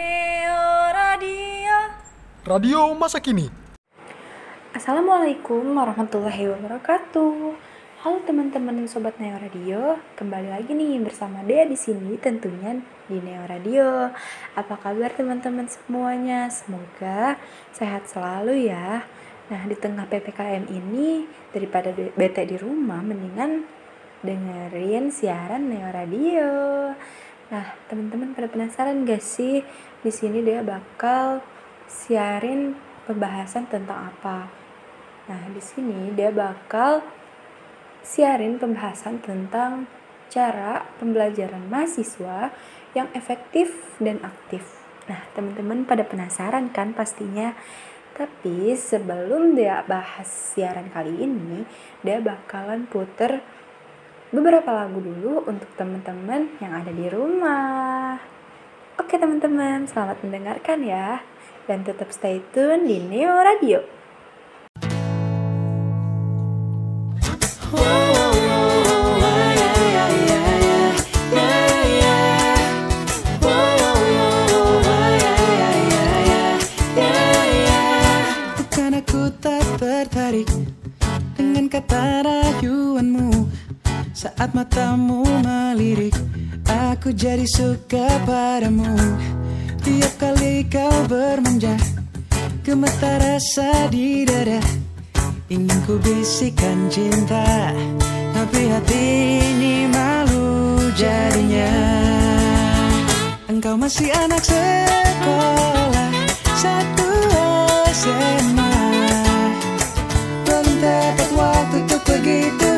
Neo Radio. Radio masa kini. Assalamualaikum warahmatullahi wabarakatuh. Halo teman-teman sobat Neo Radio, kembali lagi nih bersama Dea di sini tentunya di Neo Radio. Apa kabar teman-teman semuanya? Semoga sehat selalu ya. Nah, di tengah PPKM ini daripada bete di rumah mendingan dengerin siaran Neo Radio. Nah, teman-teman pada penasaran gak sih di sini dia bakal siarin pembahasan tentang apa? Nah, di sini dia bakal siarin pembahasan tentang cara pembelajaran mahasiswa yang efektif dan aktif. Nah, teman-teman pada penasaran kan pastinya. Tapi sebelum dia bahas siaran kali ini, dia bakalan puter beberapa lagu dulu untuk teman-teman yang ada di rumah. Oke teman-teman, selamat mendengarkan ya. Dan tetap stay tune di Neo Radio. Bukan aku tak tertarik dengan kata rayuanmu Saat matamu melirik Aku jadi suka padamu. Tiap kali kau bermanja Gemetar rasa di dada. Ingin ku bisikan cinta Tapi hati ini malu jadinya. Engkau masih anak sekolah Satu SMA Belum dapat waktu untuk begitu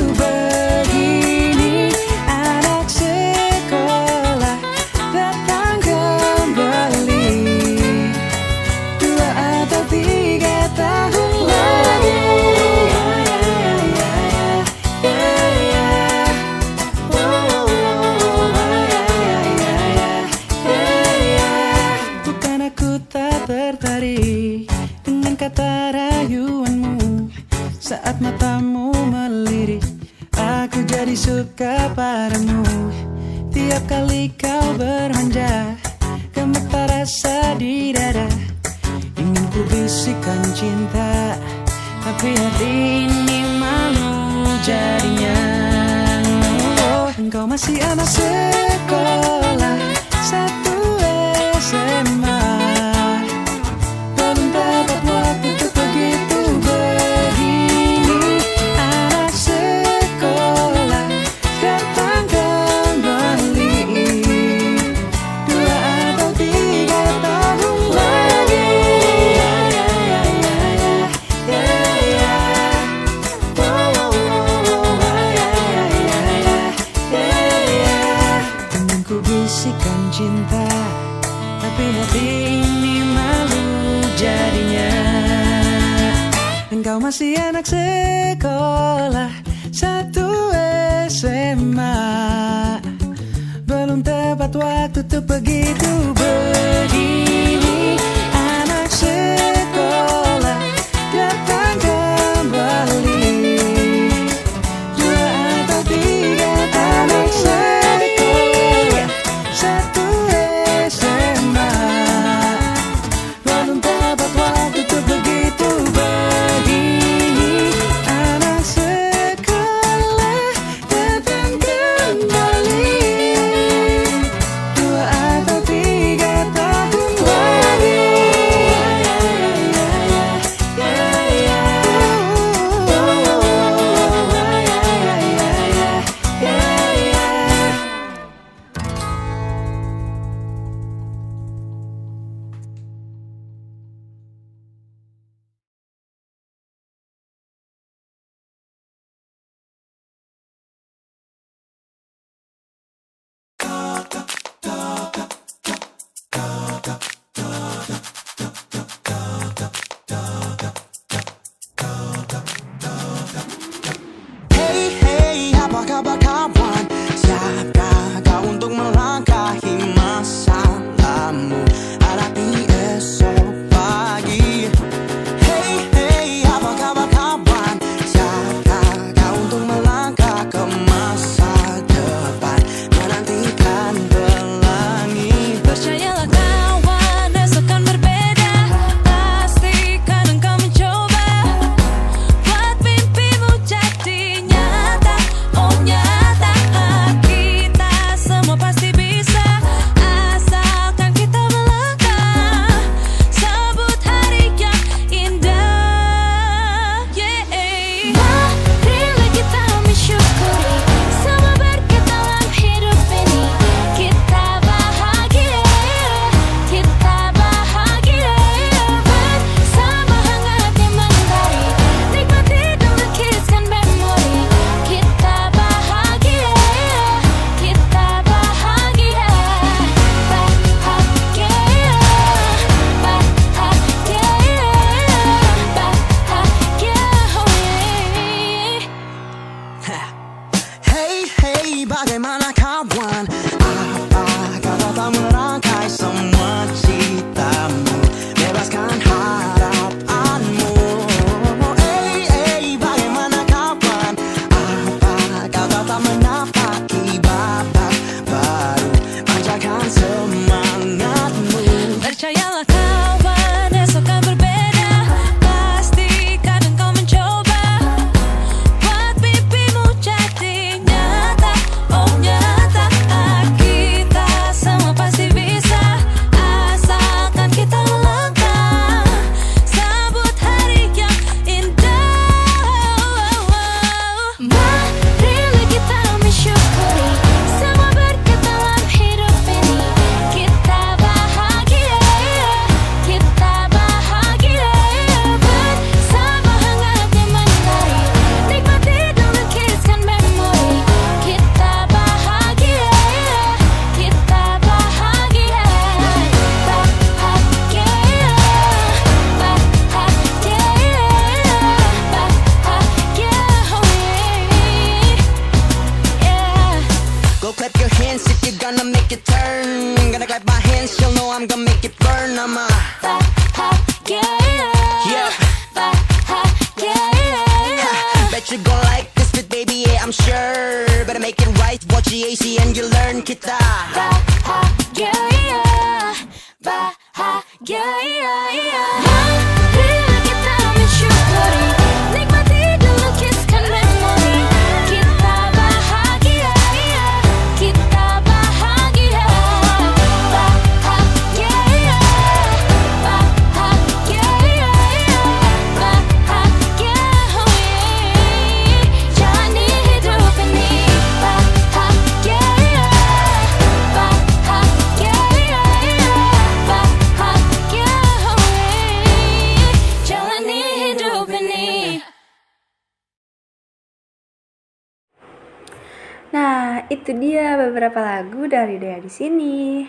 di sini.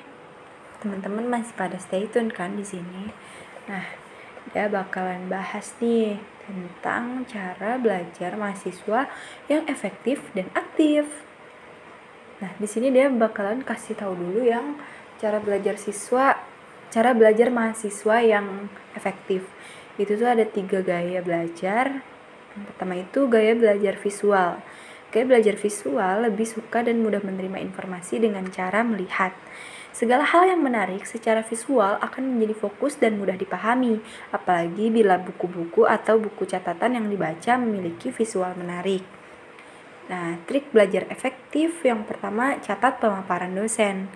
Teman-teman masih pada stay tune kan di sini. Nah, dia bakalan bahas nih tentang cara belajar mahasiswa yang efektif dan aktif. Nah, di sini dia bakalan kasih tahu dulu yang cara belajar siswa, cara belajar mahasiswa yang efektif. Itu tuh ada tiga gaya belajar. Yang pertama itu gaya belajar visual. Gaya belajar visual lebih suka dan mudah menerima informasi dengan cara melihat. Segala hal yang menarik secara visual akan menjadi fokus dan mudah dipahami, apalagi bila buku-buku atau buku catatan yang dibaca memiliki visual menarik. Nah, trik belajar efektif yang pertama catat pemaparan dosen.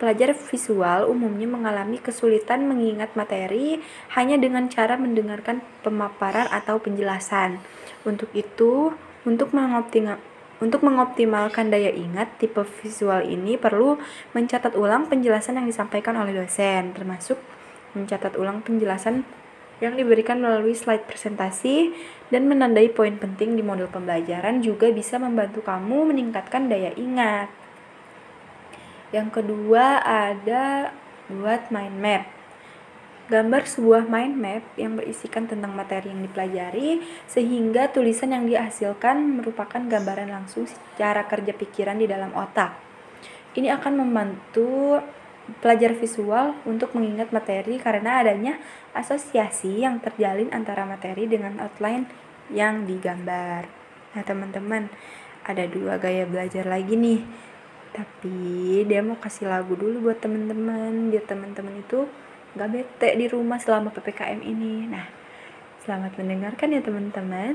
Pelajar visual umumnya mengalami kesulitan mengingat materi hanya dengan cara mendengarkan pemaparan atau penjelasan. Untuk itu, untuk untuk mengoptimalkan daya ingat, tipe visual ini perlu mencatat ulang penjelasan yang disampaikan oleh dosen, termasuk mencatat ulang penjelasan yang diberikan melalui slide presentasi dan menandai poin penting di modul pembelajaran juga bisa membantu kamu meningkatkan daya ingat. Yang kedua ada buat mind map. Gambar sebuah mind map yang berisikan tentang materi yang dipelajari sehingga tulisan yang dihasilkan merupakan gambaran langsung secara kerja pikiran di dalam otak. Ini akan membantu pelajar visual untuk mengingat materi karena adanya asosiasi yang terjalin antara materi dengan outline yang digambar. Nah, teman-teman, ada dua gaya belajar lagi nih. Tapi dia mau kasih lagu dulu buat teman-teman, biar teman-teman itu gak bete di rumah selama PPKM ini. Nah, selamat mendengarkan ya teman-teman.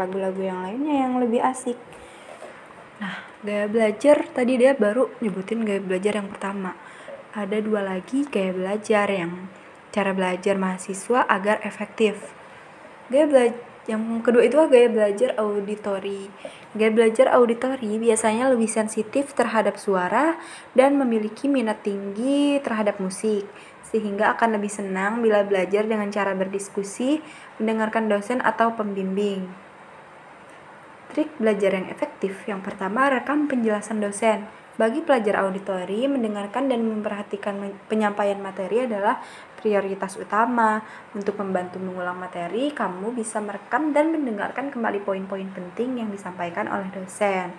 Lagu-lagu yang lainnya yang lebih asik. Nah, gaya belajar tadi dia baru nyebutin gaya belajar yang pertama. Ada dua lagi gaya belajar yang cara belajar mahasiswa agar efektif. Gaya belajar yang kedua itu gaya belajar auditori. Gaya belajar auditori biasanya lebih sensitif terhadap suara dan memiliki minat tinggi terhadap musik, sehingga akan lebih senang bila belajar dengan cara berdiskusi, mendengarkan dosen atau pembimbing. Trik belajar yang efektif yang pertama rekam penjelasan dosen. Bagi pelajar auditori, mendengarkan dan memperhatikan penyampaian materi adalah prioritas utama. Untuk membantu mengulang materi, kamu bisa merekam dan mendengarkan kembali poin-poin penting yang disampaikan oleh dosen.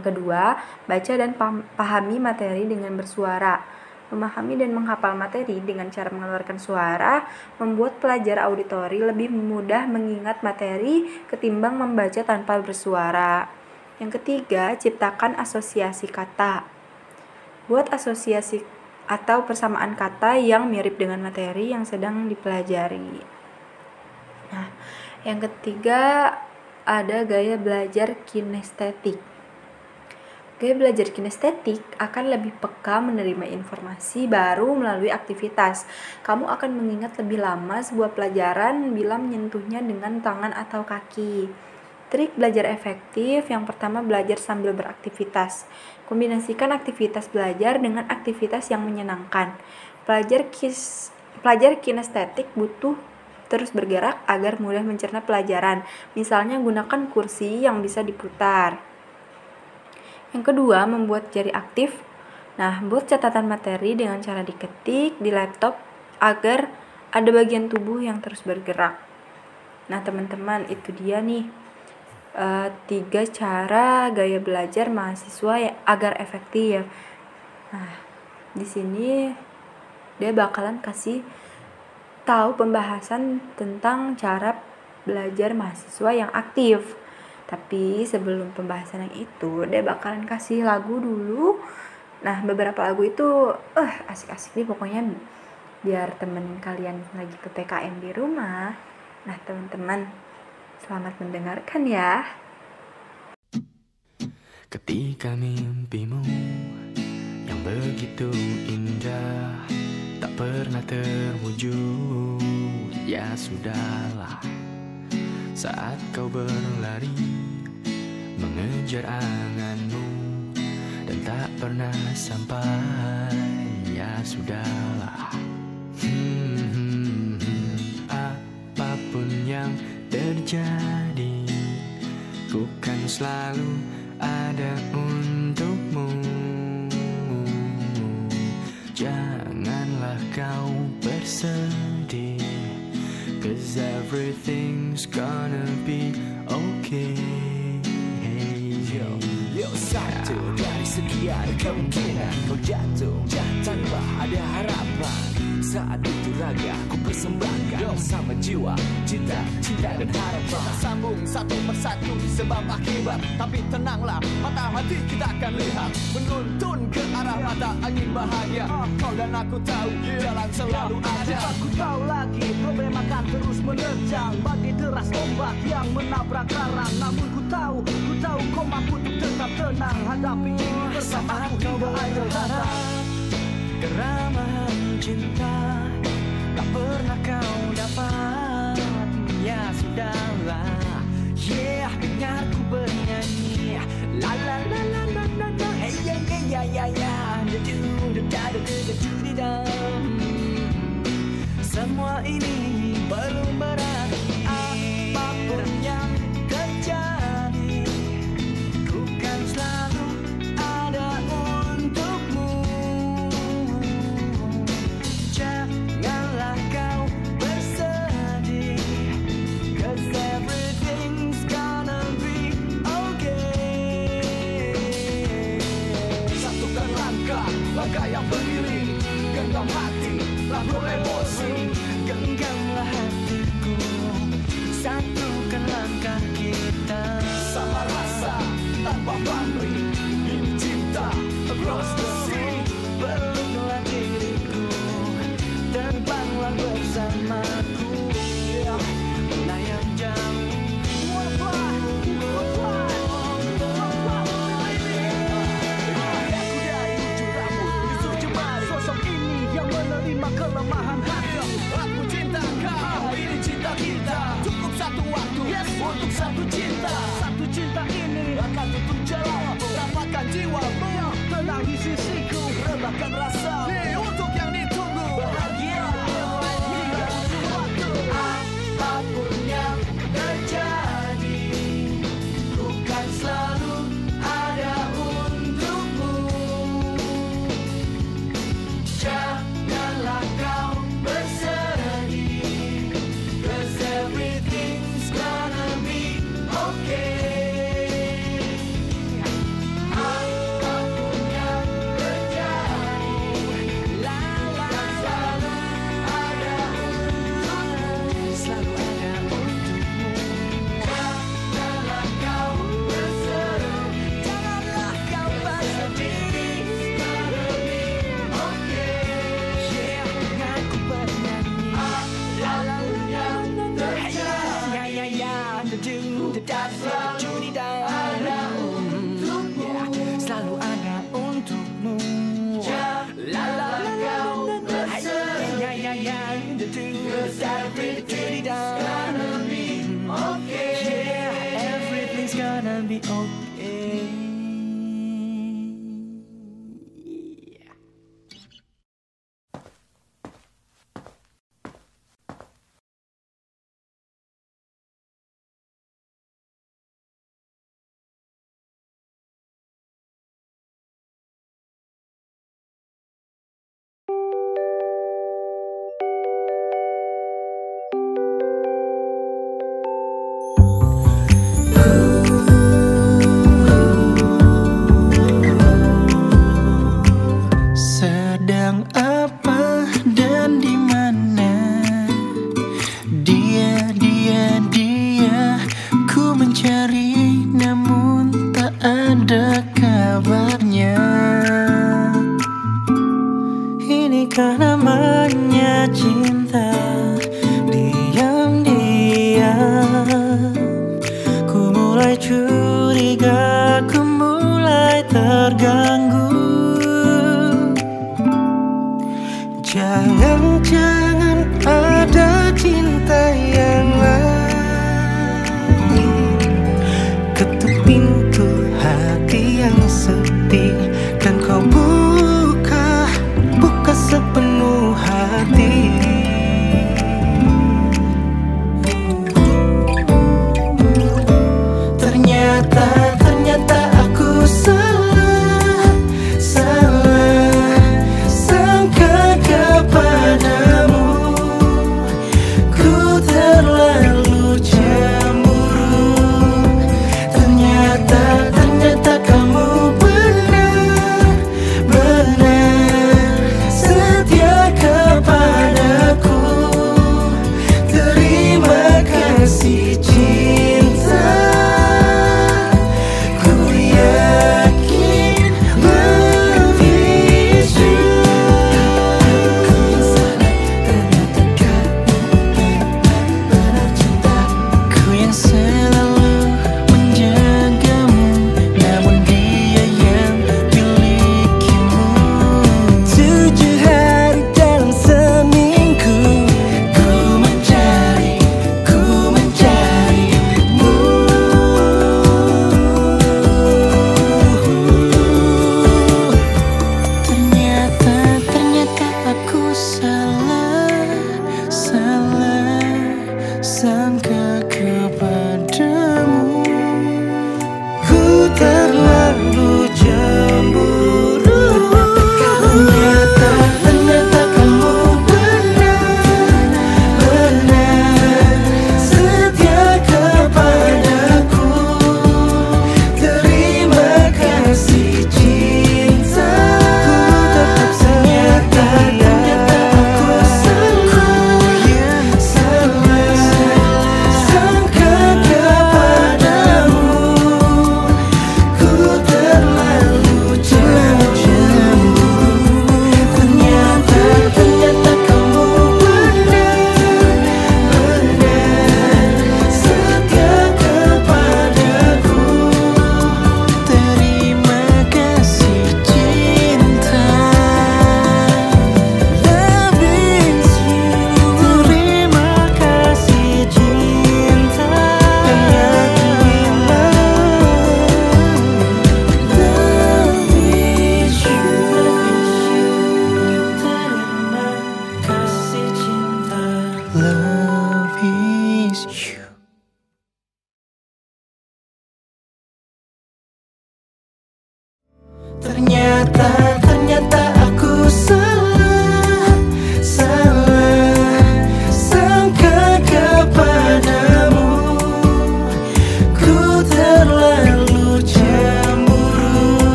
Kedua, baca dan paham- pahami materi dengan bersuara. Memahami dan menghafal materi dengan cara mengeluarkan suara membuat pelajar auditori lebih mudah mengingat materi ketimbang membaca tanpa bersuara. Yang ketiga, ciptakan asosiasi kata. Buat asosiasi atau persamaan kata yang mirip dengan materi yang sedang dipelajari. Nah, yang ketiga ada gaya belajar kinestetik. Gaya belajar kinestetik akan lebih peka menerima informasi baru melalui aktivitas. Kamu akan mengingat lebih lama sebuah pelajaran bila menyentuhnya dengan tangan atau kaki. Trik belajar efektif yang pertama belajar sambil beraktivitas. Kombinasikan aktivitas belajar dengan aktivitas yang menyenangkan. Pelajar kis pelajar kinestetik butuh terus bergerak agar mudah mencerna pelajaran. Misalnya gunakan kursi yang bisa diputar. Yang kedua, membuat jari aktif. Nah, buat catatan materi dengan cara diketik di laptop agar ada bagian tubuh yang terus bergerak. Nah, teman-teman, itu dia nih eh, tiga cara gaya belajar mahasiswa ya, agar efektif. Nah, di sini dia bakalan kasih tahu pembahasan tentang cara belajar mahasiswa yang aktif. Tapi sebelum pembahasan yang itu, dia bakalan kasih lagu dulu. Nah, beberapa lagu itu eh asik-asik nih pokoknya biar temenin kalian lagi PPKM di rumah. Nah, teman-teman, selamat mendengarkan ya. Ketika mimpimu yang begitu indah tak pernah terwujud, ya sudahlah. Saat kau berlari mengejar anganmu dan tak pernah sampai, ya sudahlah. Hmm, apa pun yang terjadi, ku kan selalu ada untukmu. Janganlah kau bersedih, cause everything's gonna be okay. Yo, satu dari sekian kemungkinan kau jatuh tanpa ada harapan. Saat itu raga ku persembahkan sama jiwa, cinta, cinta dan harapan. Kita sambung satu persatu sebab akibat. Tapi tenanglah, mata hati kita akan lihat menuntun ke arah mata angin bahagia. Kau dan aku tahu jalan selalu ada. Aku tahu lagi problem akan menerjang bagi deras ombak yang menabrak karang. Namun ku tahu, ku tahu kau mampu untuk tetap tenang. Hadapi ini bersama aku hingga akhir datang. Keramahan cinta tak pernah kau dapat. Ya sudahlah. Yeah, dengar ku bernyanyi. La la la la la la la. Hey ya ya ya ya ya Da du da da da da da dam Semua ini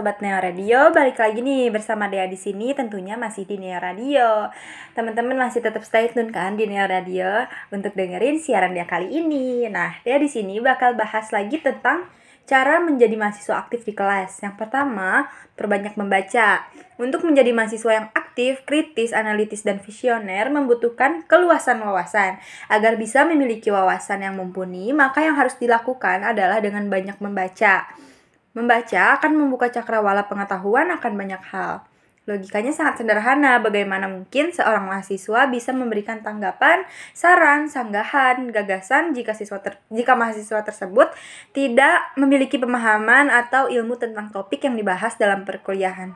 sobat Neo Radio, balik lagi nih bersama Dea di sini tentunya masih di Neo Radio. Teman-teman masih tetap stay tune kan di Neo Radio untuk dengerin siaran Dea kali ini. Nah, Dea di sini bakal bahas lagi tentang cara menjadi mahasiswa aktif di kelas. Yang pertama, perbanyak membaca. Untuk menjadi mahasiswa yang aktif, kritis, analitis, dan visioner membutuhkan keluasan wawasan. Agar bisa memiliki wawasan yang mumpuni, maka yang harus dilakukan adalah dengan banyak membaca. Membaca akan membuka cakrawala pengetahuan akan banyak hal. Logikanya sangat sederhana, bagaimana mungkin seorang mahasiswa bisa memberikan tanggapan, saran, sanggahan, gagasan jika siswa ter- jika mahasiswa tersebut tidak memiliki pemahaman atau ilmu tentang topik yang dibahas dalam perkuliahan.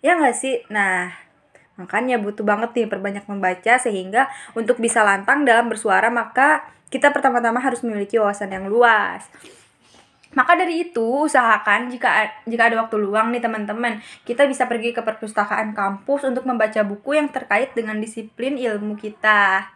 Ya nggak sih? Nah, makanya butuh banget nih perbanyak membaca sehingga untuk bisa lantang dalam bersuara maka kita pertama-tama harus memiliki wawasan yang luas. Maka dari itu, usahakan jika jika ada waktu luang nih teman-teman, kita bisa pergi ke perpustakaan kampus untuk membaca buku yang terkait dengan disiplin ilmu kita.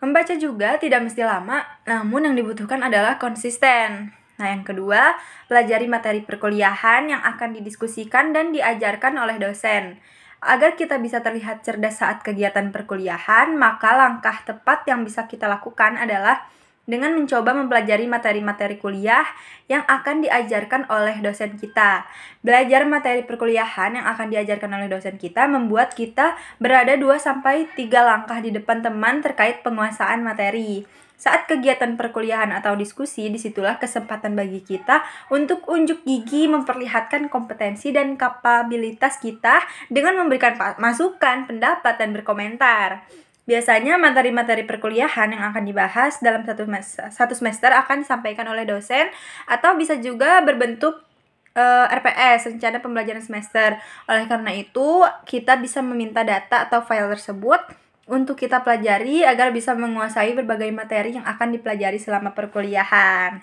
Membaca juga tidak mesti lama, namun yang dibutuhkan adalah konsisten. Nah, yang kedua, pelajari materi perkuliahan yang akan didiskusikan dan diajarkan oleh dosen. Agar kita bisa terlihat cerdas saat kegiatan perkuliahan, maka langkah tepat yang bisa kita lakukan adalah dengan mencoba mempelajari materi-materi kuliah yang akan diajarkan oleh dosen kita. Belajar materi perkuliahan yang akan diajarkan oleh dosen kita membuat kita berada 2 sampai 3 langkah di depan teman terkait penguasaan materi. Saat kegiatan perkuliahan atau diskusi, di situlah kesempatan bagi kita untuk unjuk gigi memperlihatkan kompetensi dan kapabilitas kita dengan memberikan masukan, pendapat, dan berkomentar. Biasanya materi-materi perkuliahan yang akan dibahas dalam satu, mes- satu semester akan disampaikan oleh dosen atau bisa juga berbentuk eh, RPS, rencana pembelajaran semester. Oleh karena itu, kita bisa meminta data atau file tersebut untuk kita pelajari agar bisa menguasai berbagai materi yang akan dipelajari selama perkuliahan.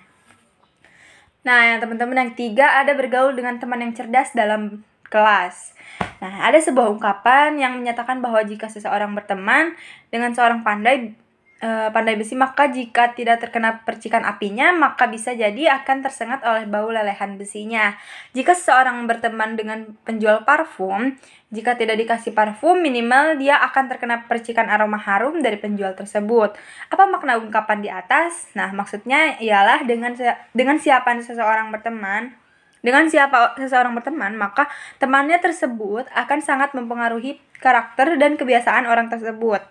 Nah, yang teman-teman yang tiga ada bergaul dengan teman yang cerdas dalam kelas. Nah, ada sebuah ungkapan yang menyatakan bahwa jika seseorang berteman dengan seorang pandai eh, pandai besi, maka jika tidak terkena percikan apinya, maka bisa jadi akan tersengat oleh bau lelehan besinya. Jika seseorang berteman dengan penjual parfum, jika tidak dikasih parfum, minimal dia akan terkena percikan aroma harum dari penjual tersebut. Apa makna ungkapan di atas? Nah, maksudnya ialah dengan dengan siapa seseorang berteman, dengan siapa seseorang berteman, maka temannya tersebut akan sangat mempengaruhi karakter dan kebiasaan orang tersebut.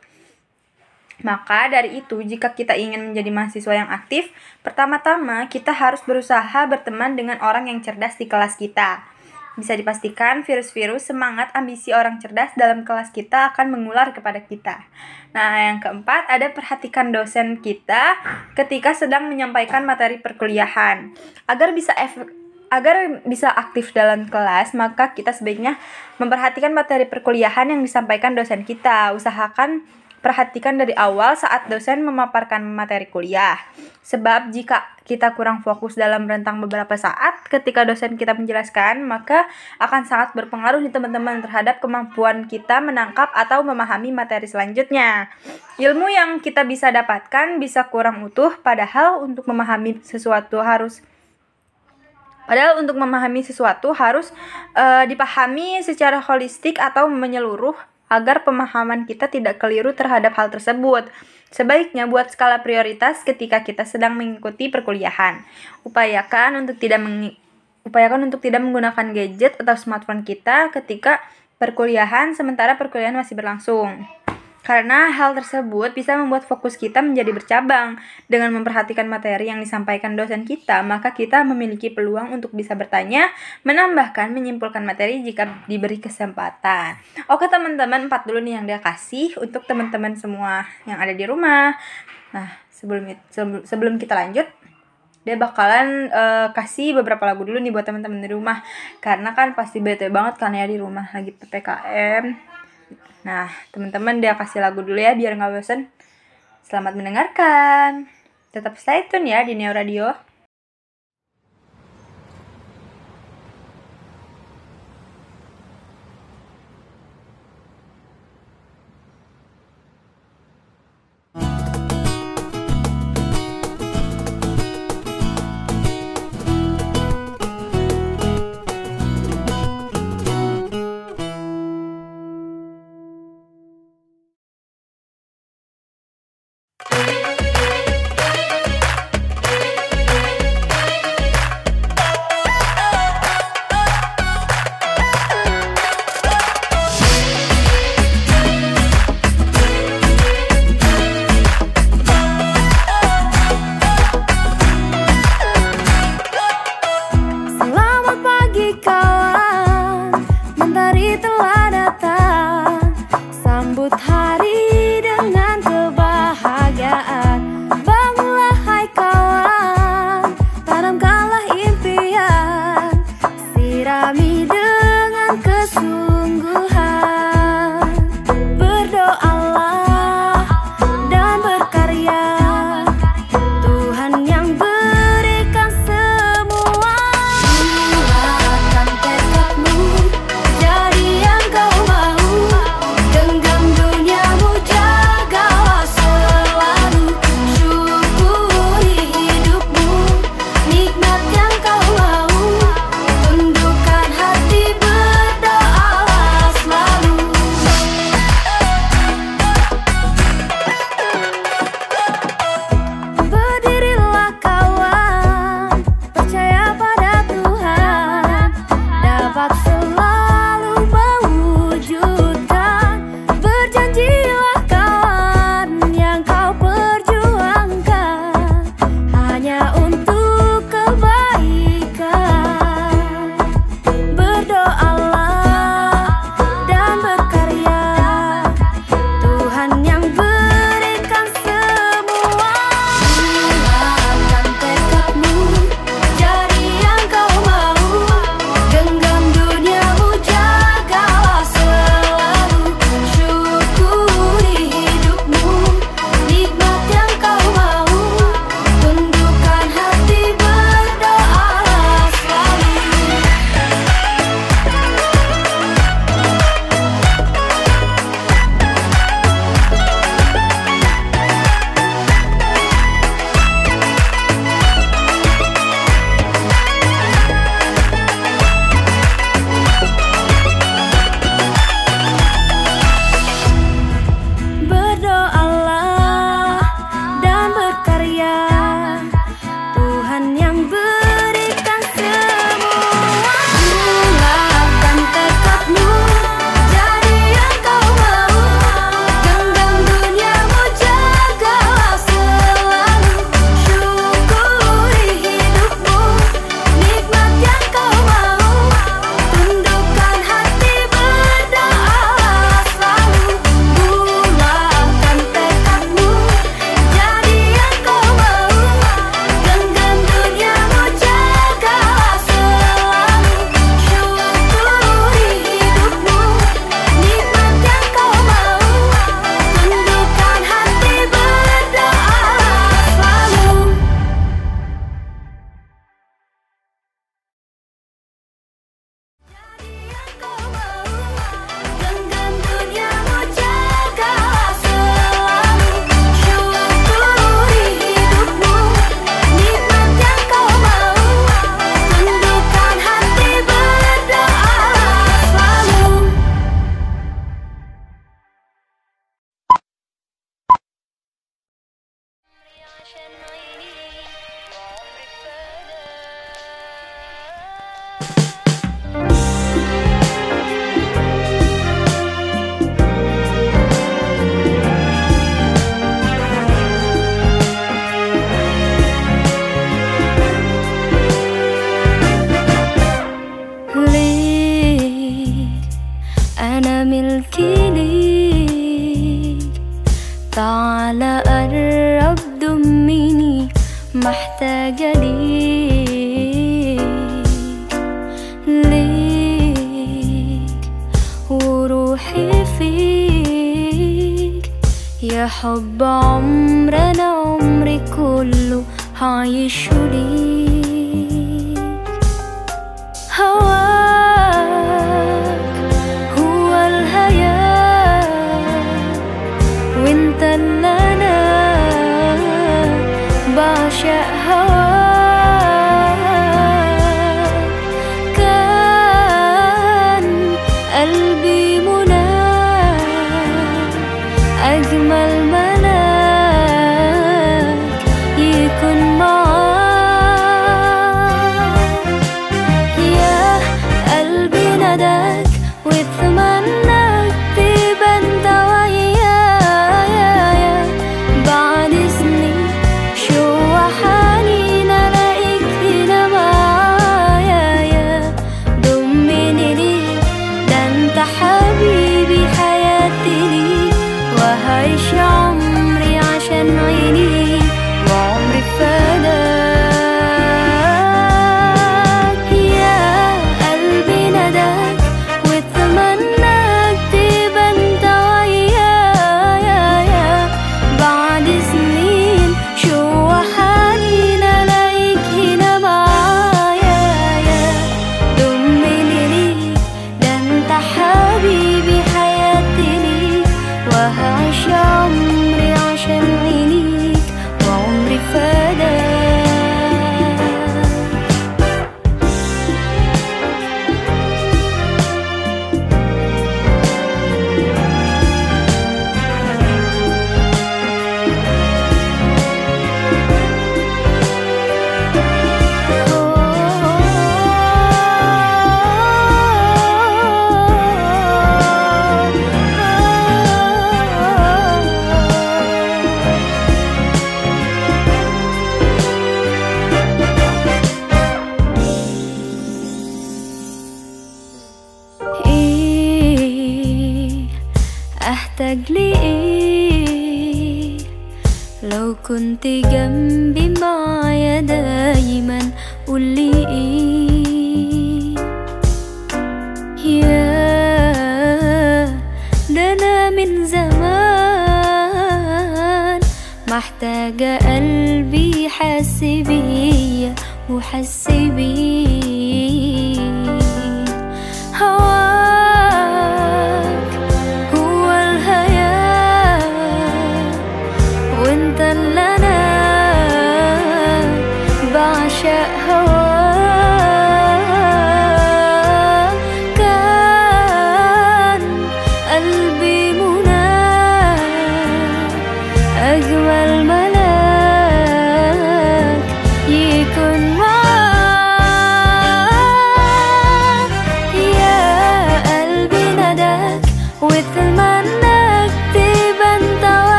Maka dari itu, jika kita ingin menjadi mahasiswa yang aktif, pertama-tama kita harus berusaha berteman dengan orang yang cerdas di kelas kita. Bisa dipastikan virus-virus semangat ambisi orang cerdas dalam kelas kita akan mengular kepada kita. Nah, yang keempat ada perhatikan dosen kita ketika sedang menyampaikan materi perkuliahan. Agar bisa efek agar bisa aktif dalam kelas, maka kita sebaiknya memperhatikan materi perkuliahan yang disampaikan dosen kita. Usahakan perhatikan dari awal saat dosen memaparkan materi kuliah. Sebab jika kita kurang fokus dalam rentang beberapa saat ketika dosen kita menjelaskan, maka akan sangat berpengaruh nih teman-teman terhadap kemampuan kita menangkap atau memahami materi selanjutnya. Ilmu yang kita bisa dapatkan bisa kurang utuh padahal untuk memahami sesuatu harus Padahal untuk memahami sesuatu harus eh, dipahami secara holistik atau menyeluruh agar pemahaman kita tidak keliru terhadap hal tersebut. Sebaiknya buat skala prioritas ketika kita sedang mengikuti perkuliahan. Upayakan untuk tidak mengi- upayakan untuk tidak menggunakan gadget atau smartphone kita ketika perkuliahan sementara perkuliahan masih berlangsung. Karena hal tersebut bisa membuat fokus kita menjadi bercabang. Dengan memperhatikan materi yang disampaikan dosen kita, maka kita memiliki peluang untuk bisa bertanya, menambahkan, menyimpulkan materi jika diberi kesempatan. Oke teman-teman, empat dulu nih yang dia kasih untuk teman-teman semua yang ada di rumah. Nah, sebelum sebelum, kita lanjut, dia bakalan eh, kasih beberapa lagu dulu nih buat teman-teman di rumah karena kan pasti bete banget kan ya di rumah lagi ppkm nah teman-teman dia kasih lagu dulu ya biar nggak bosen. Selamat mendengarkan. Tetap stay tune ya di Neo Radio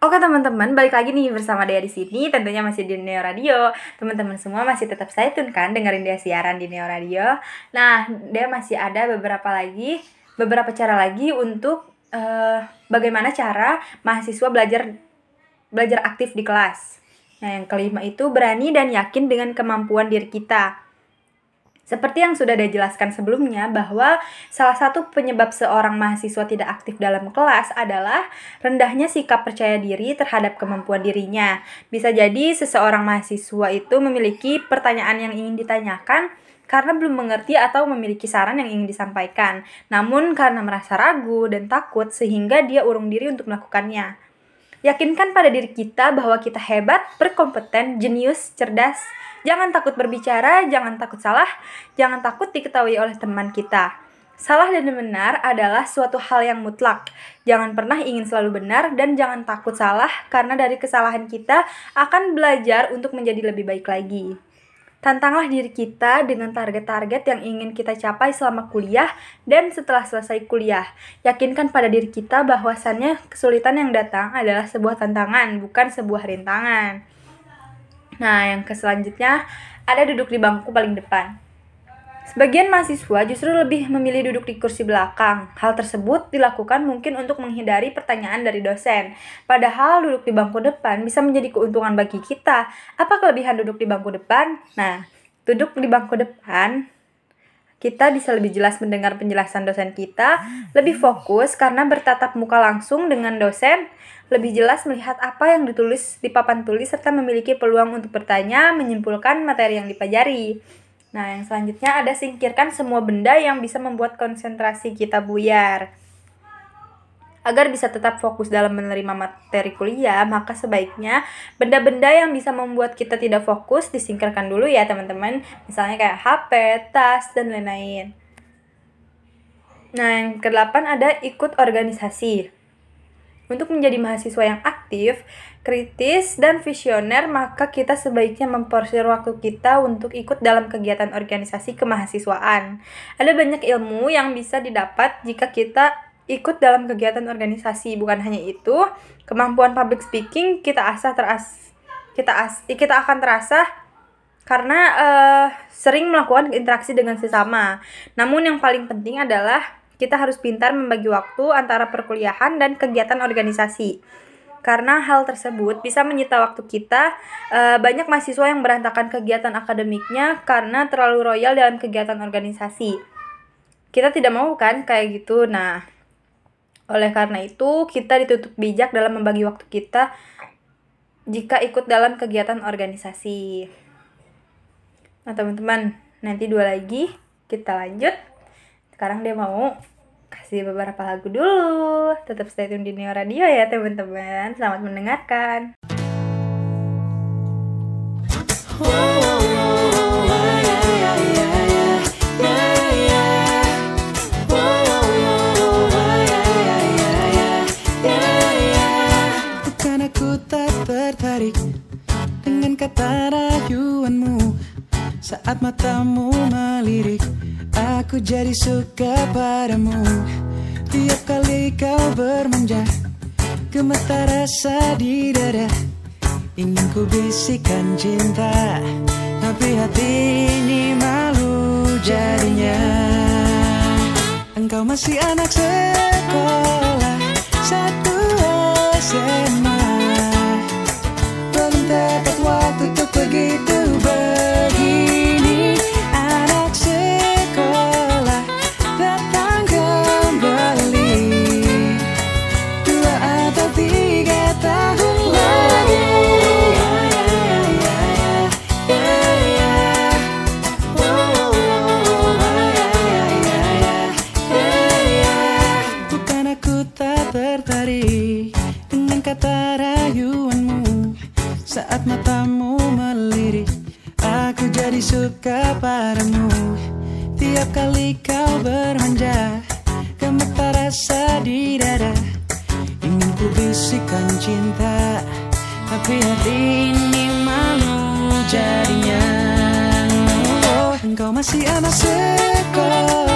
Oke teman-teman, balik lagi nih bersama Dea di sini. Tentunya masih di Neo Radio. Teman-teman semua masih tetap saya tune kan dengerin dia siaran di Neo Radio. Nah, Dea masih ada beberapa lagi, beberapa cara lagi untuk eh, bagaimana cara mahasiswa belajar belajar aktif di kelas. Nah, yang kelima itu berani dan yakin dengan kemampuan diri kita. Seperti yang sudah dijelaskan sebelumnya bahwa salah satu penyebab seorang mahasiswa tidak aktif dalam kelas adalah rendahnya sikap percaya diri terhadap kemampuan dirinya. Bisa jadi seseorang mahasiswa itu memiliki pertanyaan yang ingin ditanyakan karena belum mengerti atau memiliki saran yang ingin disampaikan. Namun karena merasa ragu dan takut sehingga dia urung diri untuk melakukannya. Yakinkan pada diri kita bahwa kita hebat, berkompeten, jenius, cerdas, Jangan takut berbicara, jangan takut salah, jangan takut diketahui oleh teman kita. Salah dan benar adalah suatu hal yang mutlak. Jangan pernah ingin selalu benar dan jangan takut salah karena dari kesalahan kita akan belajar untuk menjadi lebih baik lagi. Tantanglah diri kita dengan target-target yang ingin kita capai selama kuliah dan setelah selesai kuliah. Yakinkan pada diri kita bahwasannya kesulitan yang datang adalah sebuah tantangan, bukan sebuah rintangan. Nah, yang ke selanjutnya ada duduk di bangku paling depan. Sebagian mahasiswa justru lebih memilih duduk di kursi belakang. Hal tersebut dilakukan mungkin untuk menghindari pertanyaan dari dosen. Padahal duduk di bangku depan bisa menjadi keuntungan bagi kita. Apa kelebihan duduk di bangku depan? Nah, duduk di bangku depan kita bisa lebih jelas mendengar penjelasan dosen kita, lebih fokus karena bertatap muka langsung dengan dosen, lebih jelas melihat apa yang ditulis di papan tulis serta memiliki peluang untuk bertanya, menyimpulkan materi yang dipelajari. Nah, yang selanjutnya ada singkirkan semua benda yang bisa membuat konsentrasi kita buyar. Agar bisa tetap fokus dalam menerima materi kuliah, maka sebaiknya benda-benda yang bisa membuat kita tidak fokus disingkirkan dulu ya teman-teman. Misalnya kayak HP, tas, dan lain-lain. Nah, yang kedelapan ada ikut organisasi. Untuk menjadi mahasiswa yang aktif, kritis, dan visioner, maka kita sebaiknya memporsir waktu kita untuk ikut dalam kegiatan organisasi kemahasiswaan. Ada banyak ilmu yang bisa didapat jika kita ikut dalam kegiatan organisasi. Bukan hanya itu, kemampuan public speaking kita asah teras kita as kita akan terasa karena uh, sering melakukan interaksi dengan sesama. Namun yang paling penting adalah kita harus pintar membagi waktu antara perkuliahan dan kegiatan organisasi. Karena hal tersebut bisa menyita waktu kita. Uh, banyak mahasiswa yang berantakan kegiatan akademiknya karena terlalu royal dalam kegiatan organisasi. Kita tidak mau kan kayak gitu. Nah, oleh karena itu, kita ditutup bijak dalam membagi waktu kita jika ikut dalam kegiatan organisasi. Nah, teman-teman, nanti dua lagi kita lanjut. Sekarang dia mau kasih beberapa lagu dulu. Tetap stay tune di Neo Radio ya, teman-teman. Selamat mendengarkan. Bukan tak tertarik dengan kata rayuanmu Saat matamu melirik Aku jadi suka padamu. Tiap kali kau bermanja Gemetar rasa di dada. Ingin ku bisikan cinta Tapi hati ini malu jadinya. Engkau masih anak sekolah Satu SMA Belum dapat waktu untuk begitu Tiap kali kau bermanja Gemetar rasa di dada. Ingin ku bisikan cinta Tapi hati ini malu jadinya. Oh, Engkau masih anak sekolah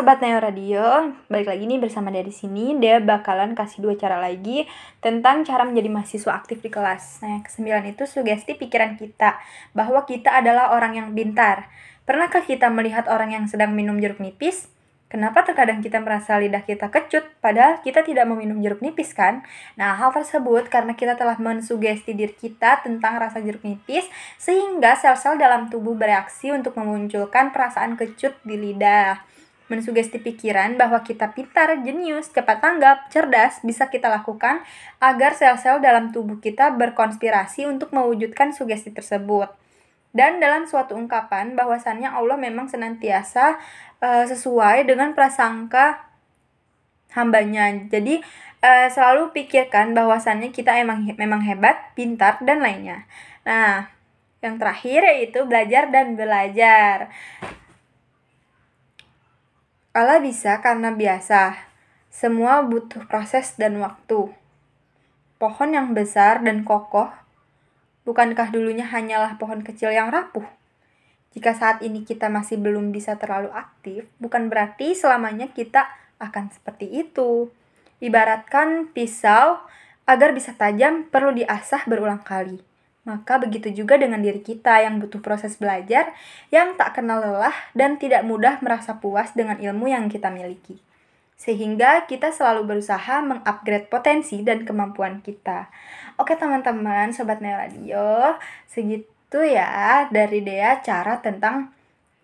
sobat Neo Radio, balik lagi nih bersama dari sini. Dia bakalan kasih dua cara lagi tentang cara menjadi mahasiswa aktif di kelas. Nah, yang kesembilan itu sugesti pikiran kita bahwa kita adalah orang yang pintar. Pernahkah kita melihat orang yang sedang minum jeruk nipis? Kenapa terkadang kita merasa lidah kita kecut, padahal kita tidak meminum jeruk nipis kan? Nah, hal tersebut karena kita telah mensugesti diri kita tentang rasa jeruk nipis, sehingga sel-sel dalam tubuh bereaksi untuk memunculkan perasaan kecut di lidah. Mensugesti pikiran bahwa kita pintar, jenius, cepat tanggap, cerdas bisa kita lakukan agar sel-sel dalam tubuh kita berkonspirasi untuk mewujudkan sugesti tersebut. Dan dalam suatu ungkapan bahwasannya Allah memang senantiasa eh, sesuai dengan prasangka hambanya. Jadi eh, selalu pikirkan bahwasannya kita emang memang hebat, pintar dan lainnya. Nah, yang terakhir yaitu belajar dan belajar. Allah bisa karena biasa. Semua butuh proses dan waktu. Pohon yang besar dan kokoh, bukankah dulunya hanyalah pohon kecil yang rapuh? Jika saat ini kita masih belum bisa terlalu aktif, bukan berarti selamanya kita akan seperti itu. Ibaratkan pisau, agar bisa tajam perlu diasah berulang kali. Maka begitu juga dengan diri kita yang butuh proses belajar, yang tak kenal lelah dan tidak mudah merasa puas dengan ilmu yang kita miliki. Sehingga kita selalu berusaha mengupgrade potensi dan kemampuan kita. Oke teman-teman, Sobat Neo Radio, segitu ya dari Dea cara tentang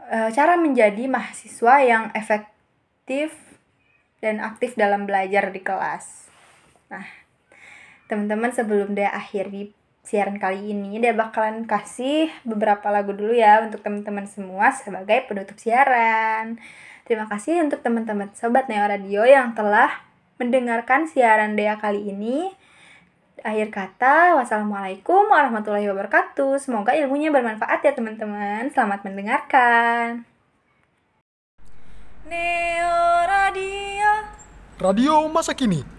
eh, cara menjadi mahasiswa yang efektif dan aktif dalam belajar di kelas. Nah, teman-teman sebelum Dea akhiri siaran kali ini, Dea bakalan kasih beberapa lagu dulu ya untuk teman-teman semua sebagai penutup siaran. Terima kasih untuk teman-teman Sobat Neo Radio yang telah mendengarkan siaran Dea kali ini. Akhir kata, wassalamualaikum warahmatullahi wabarakatuh. Semoga ilmunya bermanfaat ya teman-teman. Selamat mendengarkan. Neo Radio Radio masa kini.